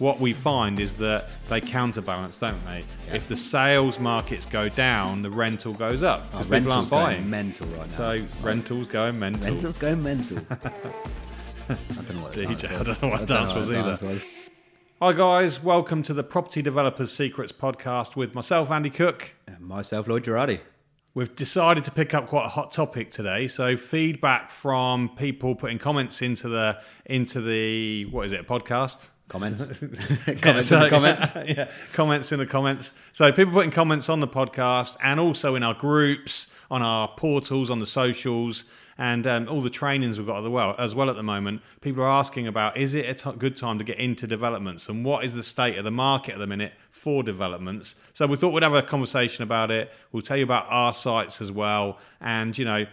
what we find is that they counterbalance, don't they? If the sales markets go down, the rental goes up Oh, people aren't rentals going mental right now. So rentals going mental. rentals going mental. I don't know what the DJ, dance I was. don't know what dance was either. dance was. Hi guys, welcome to the Property Developers Secrets podcast with myself, Andy Cook. And myself, Lloyd Girardi. We've decided to pick up quite a hot topic today. So feedback from people putting comments into the into the what is it, a podcast? Comments. Yeah, comments so- in the comments. yeah, comments in the comments. So people putting comments on the podcast and also in our groups, on our portals, on the socials, and um, all the trainings we've got as well, as well at the moment. People are asking about is it a t- good time to get into developments and what is the state of the market at the minute for developments. So we thought we'd have a conversation about it. We'll tell you about our sites as well, and you know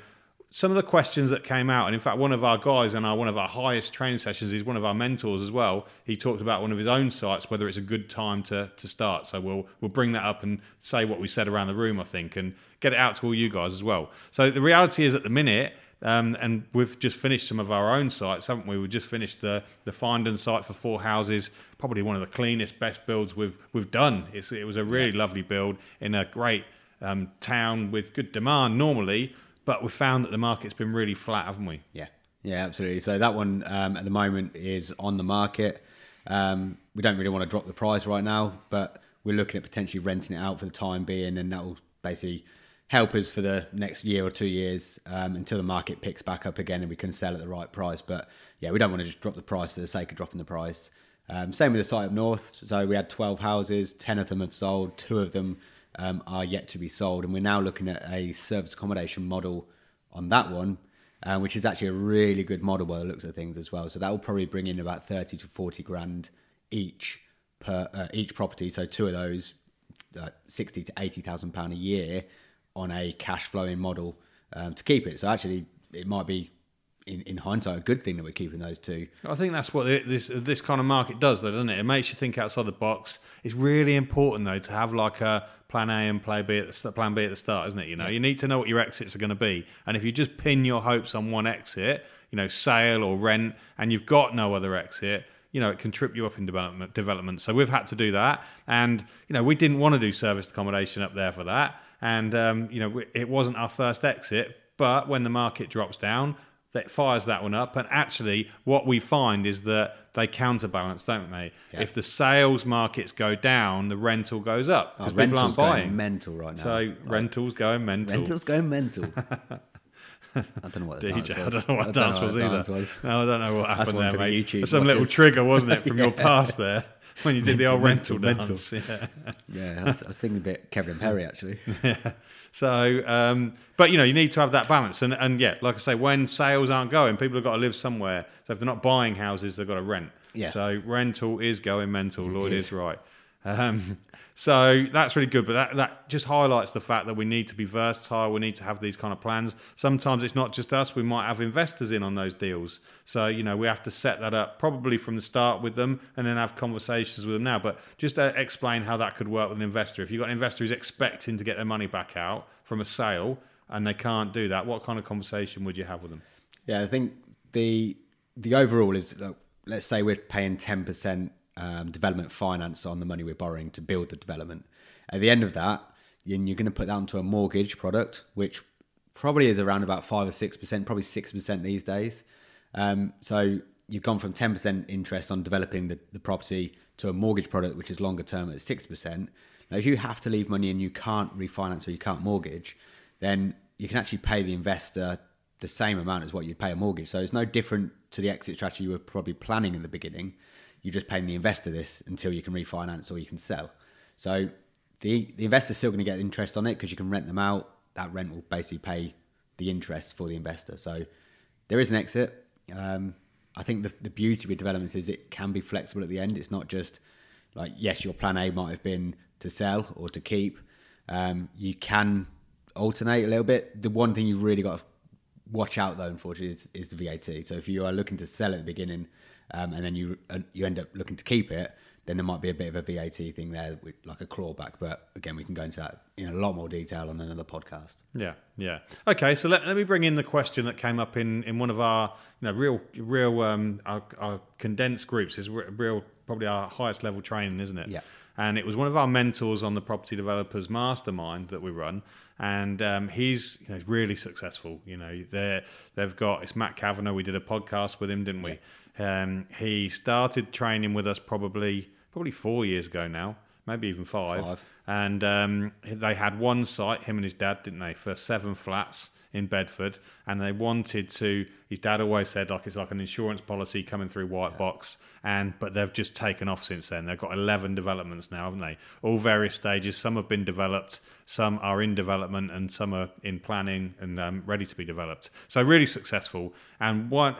some of the questions that came out, and in fact, one of our guys on our one of our highest training sessions is one of our mentors as well. He talked about one of his own sites, whether it's a good time to to start. So we'll we'll bring that up and say what we said around the room, I think, and get it out to all you guys as well. So the reality is, at the minute. Um, and we've just finished some of our own sites, haven't we? We've just finished the the Findon site for four houses, probably one of the cleanest, best builds we've we've done. It's, it was a really lovely build in a great um, town with good demand normally, but we've found that the market's been really flat, haven't we? Yeah, yeah, absolutely. So that one um, at the moment is on the market. Um, we don't really want to drop the price right now, but we're looking at potentially renting it out for the time being, and that will basically help us for the next year or two years um, until the market picks back up again and we can sell at the right price. But yeah, we don't want to just drop the price for the sake of dropping the price. Um, same with the site up north. So we had 12 houses, 10 of them have sold, two of them um, are yet to be sold, and we're now looking at a service accommodation model on that one, uh, which is actually a really good model by the looks of things as well. So that will probably bring in about 30 to 40 grand each per uh, each property. So two of those, uh, 60 to 80,000 pound a year on a cash flowing model um, to keep it. So actually, it might be. In, in hindsight, a good thing that we're keeping those two. I think that's what this this kind of market does, though, doesn't it? It makes you think outside the box. It's really important, though, to have like a plan A and plan B at the st- plan B at the start, isn't it? You know, you need to know what your exits are going to be, and if you just pin your hopes on one exit, you know, sale or rent, and you've got no other exit, you know, it can trip you up in development. Development. So we've had to do that, and you know, we didn't want to do serviced accommodation up there for that, and um, you know, it wasn't our first exit. But when the market drops down, that fires that one up. And actually, what we find is that they counterbalance, don't they? If the sales markets go down, the rental goes up Oh, because people aren't rentals going mental right now. So rentals going mental. Rentals going mental. I don't know what the dance DJ, I was. don't know what I dance know was what either. dance was. No, I don't know what happened there, mate. Some little trigger, wasn't it, from your past there when you did the old rental, Mental, dance? Yeah. Yeah, I was, I was thinking a bit Kevin and Perry actually. yeah. So, um, but you know, you need to have that balance, and and yeah, like I say, when sales aren't going, people have got to live somewhere. So if they're not buying houses, they've got to rent. Yeah. So rental is going mental. Lloyd is. is right. Um, so that's really good, but that, that just highlights the fact that we need to be versatile. We need to have these kind of plans. Sometimes it's not just us. We might have investors in on those deals. So, you know, we have to set that up probably from the start with them and then have conversations with them now. But just uh, explain how that could work with an investor. If you've got an investor who's expecting to get their money back out from a sale and they can't do that, what kind of conversation would you have with them? Yeah, I think the the overall is look, let's say we're paying ten percent um, development finance on the money we're borrowing to build the development. At the end of that, you're going to put that onto a mortgage product, which probably is around about five or six percent, probably six percent these days. Um, so you've gone from ten percent interest on developing the, the property to a mortgage product, which is longer term at six percent. Now, if you have to leave money and you can't refinance or you can't mortgage, then you can actually pay the investor the same amount as what you'd pay a mortgage. So it's no different to the exit strategy you were probably planning in the beginning. You're just paying the investor this until you can refinance or you can sell. So the the investor's still going to get interest on it because you can rent them out. That rent will basically pay the interest for the investor. So there is an exit. Um, I think the, the beauty with developments is it can be flexible at the end. It's not just like yes, your plan A might have been to sell or to keep. Um, you can alternate a little bit. The one thing you've really got to watch out though, unfortunately, is, is the VAT. So if you are looking to sell at the beginning um, and then you uh, you end up looking to keep it, then there might be a bit of a VAT thing there, with like a clawback. But again, we can go into that in a lot more detail on another podcast. Yeah, yeah. Okay, so let, let me bring in the question that came up in, in one of our you know real real um, our, our condensed groups is real probably our highest level training, isn't it? Yeah. And it was one of our mentors on the property developers mastermind that we run, and um, he's you know, really successful. You know, they they've got it's Matt Kavanagh. We did a podcast with him, didn't we? Um, he started training with us probably probably four years ago now, maybe even five. Five. And um, they had one site, him and his dad, didn't they, for seven flats in Bedford, and they wanted to. His dad always said like it's like an insurance policy coming through White Box, and but they've just taken off since then. They've got eleven developments now, haven't they? All various stages. Some have been developed, some are in development, and some are in planning and um, ready to be developed. So really successful. And one.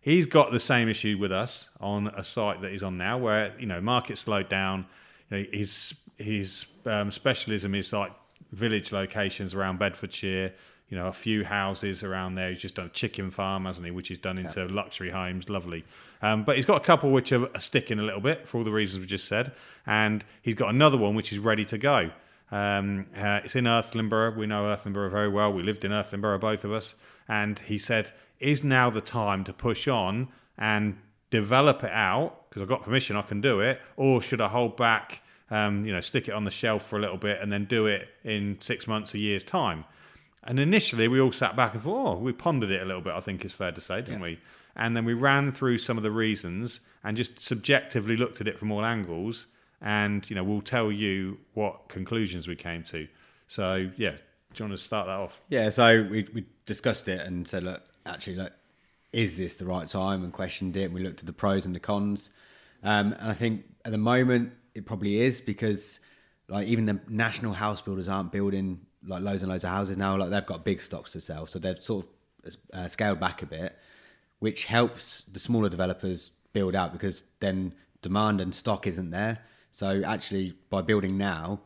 He's got the same issue with us on a site that he's on now, where you know market slowed down. You know, his his um, specialism is like village locations around Bedfordshire. You know, a few houses around there. He's just done a chicken farm, hasn't he? Which he's done into luxury homes. Lovely. Um, but he's got a couple which are, sticking a little bit for all the reasons we just said. And he's got another one which is ready to go. Um, uh, it's in Irthlingborough. We know Irthlingborough very well. We lived in Irthlingborough, both of us. And he said, is now the time to push on and develop it out? Because I've got permission, I can do it. Or should I hold back, um, you know, stick it on the shelf for a little bit and then do it in six months, a year's time? And initially, we all sat back and thought, oh, we pondered it a little bit, I think is fair to say, didn't we? And then we ran through some of the reasons and just subjectively looked at it from all angles. And, you know, we'll tell you what conclusions we came to. So, yeah, do you want to start that off? Yeah, so we, we discussed it and said, look, actually, look, is this the right time? And questioned it. And we looked at the pros and the cons. Um, and I think at the moment it probably is because like even the national house builders aren't building like loads and loads of houses now. Like they've got big stocks to sell, so they've sort of uh, scaled back a bit, which helps the smaller developers build out because then demand and stock isn't there. So actually, by building now,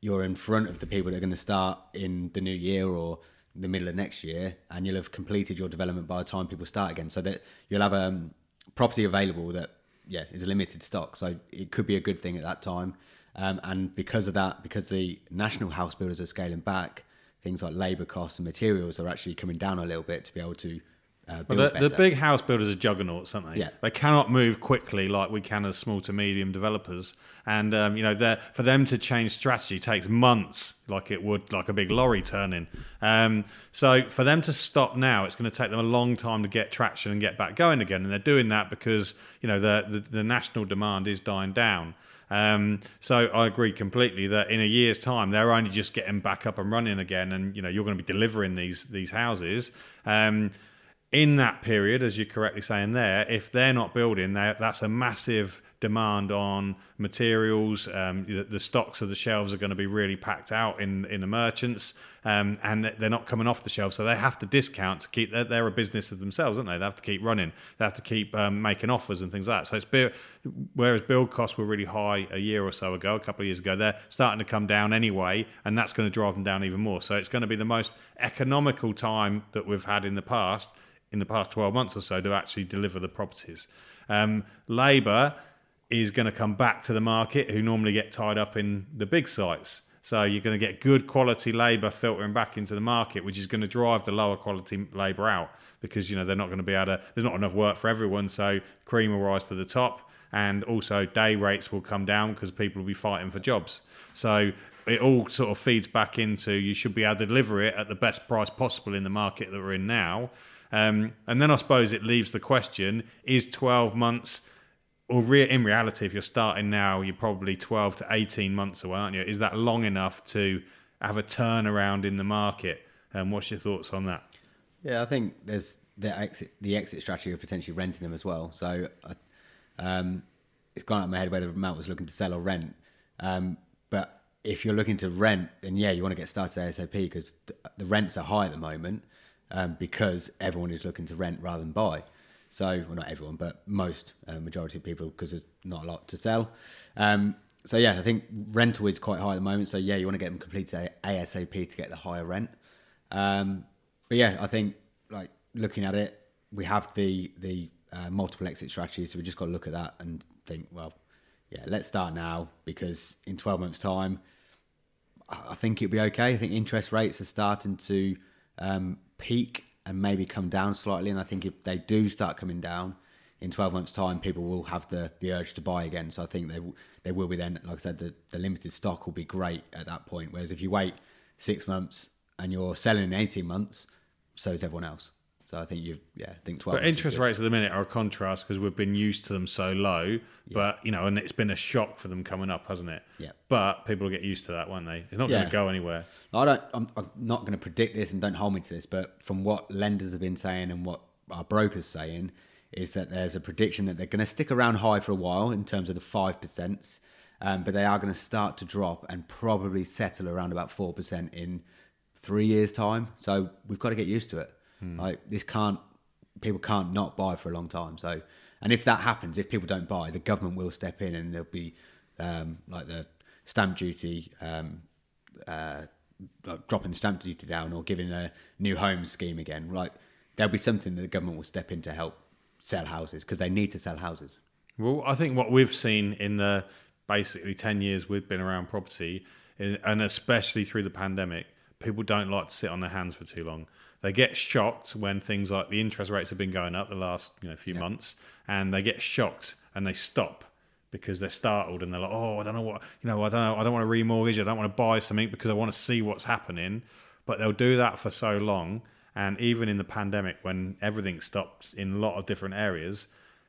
you're in front of the people that are going to start in the new year or the middle of next year, and you'll have completed your development by the time people start again. So that you'll have a um, property available that yeah is a limited stock. So it could be a good thing at that time. Um, and because of that, because the national house builders are scaling back, things like labour costs and materials are actually coming down a little bit to be able to uh, Well, the, the big house builders are juggernauts, aren't they? Yeah. They cannot move quickly like we can as small to medium developers. And, um, you know, for them to change strategy takes months, like it would, like a big lorry turning. Um, so for them to stop now, it's going to take them a long time to get traction and get back going again. And they're doing that because, you know, the, the, the national demand is dying down. Um, so I agree completely that in a year's time they're only just getting back up and running again, and you know you're going to be delivering these these houses. Um, in that period, as you're correctly saying there, if they're not building, that- that's a massive demand on materials. Um, the, the stocks of the shelves are going to be really packed out in in the merchants, um, and they're not coming off the shelves, so they have to discount to keep. They're, they're a business of themselves, aren't they? They have to keep running. They have to keep um, making offers and things like that. So it's whereas build costs were really high a year or so ago, a couple of years ago, they're starting to come down anyway, and that's going to drive them down even more. So it's going to be the most economical time that we've had in the past in the past 12 months or so to actually deliver the properties. Um, Labour is going to come back to the market who normally get tied up in the big sites. So you're going to get good quality labour filtering back into the market, which is going to drive the lower quality labour out because you know they're not going to be able to. There's not enough work for everyone, so cream will rise to the top, and also day rates will come down because people will be fighting for jobs. So it all sort of feeds back into you should be able to deliver it at the best price possible in the market that we're in now. Um, and then I suppose it leaves the question: Is 12 months, or re- in reality, if you're starting now, you're probably 12 to 18 months away, aren't you? Is that long enough to have a turnaround in the market? And what's your thoughts on that? Yeah, I think there's the exit the exit strategy of potentially renting them as well. So uh, um, it's gone out of my head whether Matt was looking to sell or rent. Um, but if you're looking to rent, then yeah, you want to get started ASAP because the, the rents are high at the moment um, because everyone is looking to rent rather than buy. So, well, not everyone, but most uh, majority of people because there's not a lot to sell. Um, so yeah, I think rental is quite high at the moment. So yeah, you want to get them completed ASAP to get the higher rent. Um, but yeah, I think like looking at it, we have the the uh, multiple exit strategy, so we just got to look at that and think, well, yeah, let's start now because in twelve months' time, I think it'll be okay. I think interest rates are starting to um, peak and maybe come down slightly, and I think if they do start coming down, in 12 months' time, people will have the, the urge to buy again. So I think they they will be then. Like I said, the, the limited stock will be great at that point. Whereas if you wait six months and you're selling in 18 months, so is everyone else. So I think you've yeah, I think 12. But interest rates at the minute are a contrast because we've been used to them so low. But you know, and it's been a shock for them coming up, hasn't it? Yeah. But people will get used to that, won't they? It's not going to go anywhere. I don't. I'm, I'm not going to predict this, and don't hold me to this. But from what lenders have been saying and what our brokers saying, is that there's a prediction that they're going to stick around high for a while in terms of the five percent, um, but they are going to start to drop and probably settle around about four percent in three years' time. So we've got to get used to it. Like this can't people can't not buy for a long time. So, and if that happens, if people don't buy, the government will step in and there'll be um, like the stamp duty, um, uh, like dropping stamp duty down or giving a new homes scheme again. Like there'll be something that the government will step in to help sell houses because they need to sell houses. Well, I think what we've seen in the basically 10 years we've been around property, and especially through the pandemic, people don't like to sit on their hands for too long. They get shocked when things like the interest rates have been going up the last you know few months, and they get shocked and they stop because they're startled and they're like, oh, I don't know what you know, I don't know, I don't want to remortgage, I don't want to buy something because I want to see what's happening. But they'll do that for so long, and even in the pandemic when everything stopped in a lot of different areas,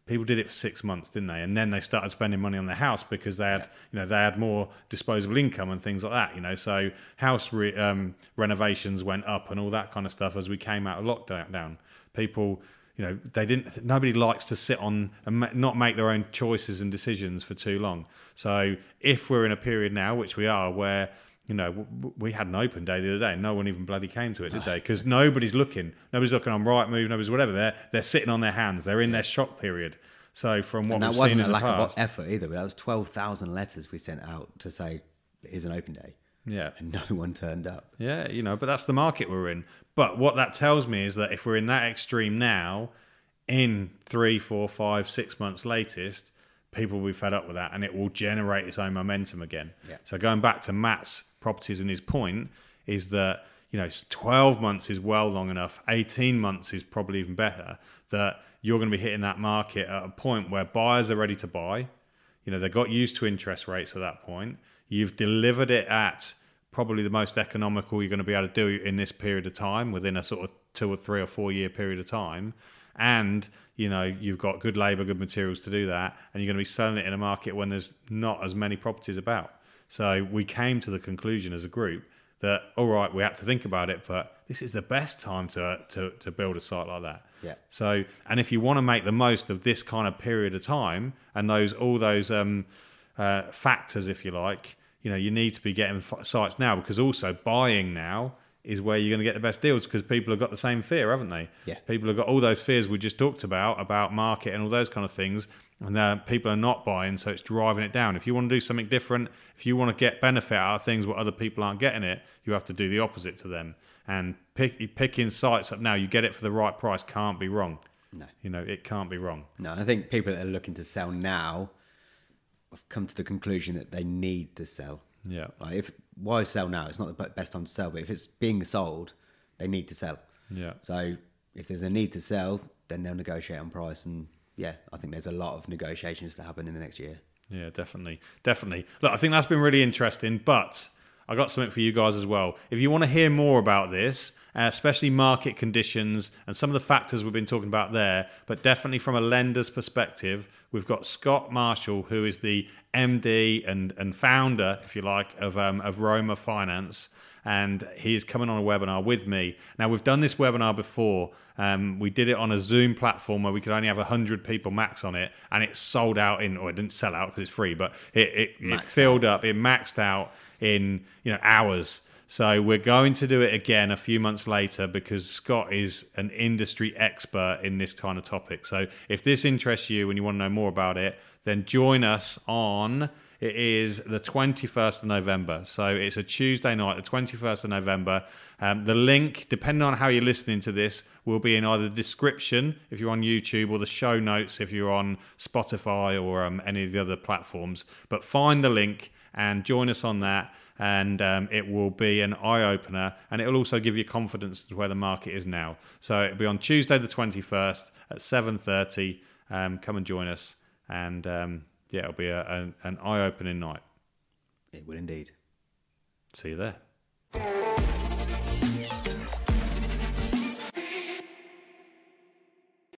people did it for six months, didn't they? And then they started spending money on their house because they had, you know, they had more disposable income and things like that. You know, so house re- um, renovations went up and all that kind of stuff as we came out of lockdown. Down. People, you know, they didn't. Nobody likes to sit on and ma- not make their own choices and decisions for too long. So if we're in a period now, which we are, where you know, we had an open day the other day. and No one even bloody came to it, did they? Because nobody's looking. Nobody's looking on Rightmove. Nobody's whatever. They're they're sitting on their hands. They're in their shock period. So from what And that we've wasn't seen a in lack past, of effort either. But that was twelve thousand letters we sent out to say here's an open day, yeah, and no one turned up. yeah, you know. But that's the market we're in. But what that tells me is that if we're in that extreme now, in three, four, five, six months latest, people will be fed up with that, and it will generate its own momentum again. Yeah. So going back to Matt's properties and his point is that you know 12 months is well long enough 18 months is probably even better that you're going to be hitting that market at a point where buyers are ready to buy. You know they got used to interest rates at that point. You've delivered it at probably the most economical you're going to be able to do in this period of time within a sort of two or three or four year period of time. And you know you've got good labor good materials to do that and you're going to be selling it in a market when there's not as many properties about so we came to the conclusion as a group that all right, we had to think about it, but this is the best time to to, to build a site like that. Yeah. So, and if you want to make the most of this kind of period of time and those all those um, uh, factors, if you like, you know, you need to be getting f- sites now because also buying now is where you're going to get the best deals because people have got the same fear, haven't they? Yeah. People have got all those fears we just talked about about market and all those kind of things, and people are not buying, so it's driving it down. If you want to do something different, if you want to get benefit out of things where other people aren't getting it, you have to do the opposite to them. And pick, picking sites up now, you get it for the right price, can't be wrong. No. You know, it can't be wrong. No, I think people that are looking to sell now have come to the conclusion that they need to sell. Yeah. Like if why sell now? It's not the best time to sell, but if it's being sold, they need to sell. Yeah. So if there's a need to sell, then they'll negotiate on price, and yeah, I think there's a lot of negotiations to happen in the next year. Yeah, definitely. Definitely. Look, I think that's been really interesting, but I got something for you guys as well. If you want to hear more about this, uh, especially market conditions and some of the factors we've been talking about there, but definitely from a lender's perspective, we've got Scott Marshall, who is the MD and, and founder, if you like, of, um, of Roma Finance. And he's coming on a webinar with me. Now, we've done this webinar before. Um, we did it on a Zoom platform where we could only have 100 people max on it, and it sold out in, or it didn't sell out because it's free, but it, it, it filled up, it maxed out in you know hours. So we're going to do it again a few months later because Scott is an industry expert in this kind of topic. So if this interests you and you want to know more about it, then join us on it is the 21st of November. So it's a Tuesday night, the 21st of November. Um, the link, depending on how you're listening to this, will be in either the description if you're on YouTube or the show notes if you're on Spotify or um, any of the other platforms. But find the link and join us on that. And um, it will be an eye opener and it will also give you confidence to where the market is now. So it'll be on Tuesday, the 21st at 7.30 um, come and join us. And um, yeah, it'll be a, an, an eye opening night. It will indeed. See you there.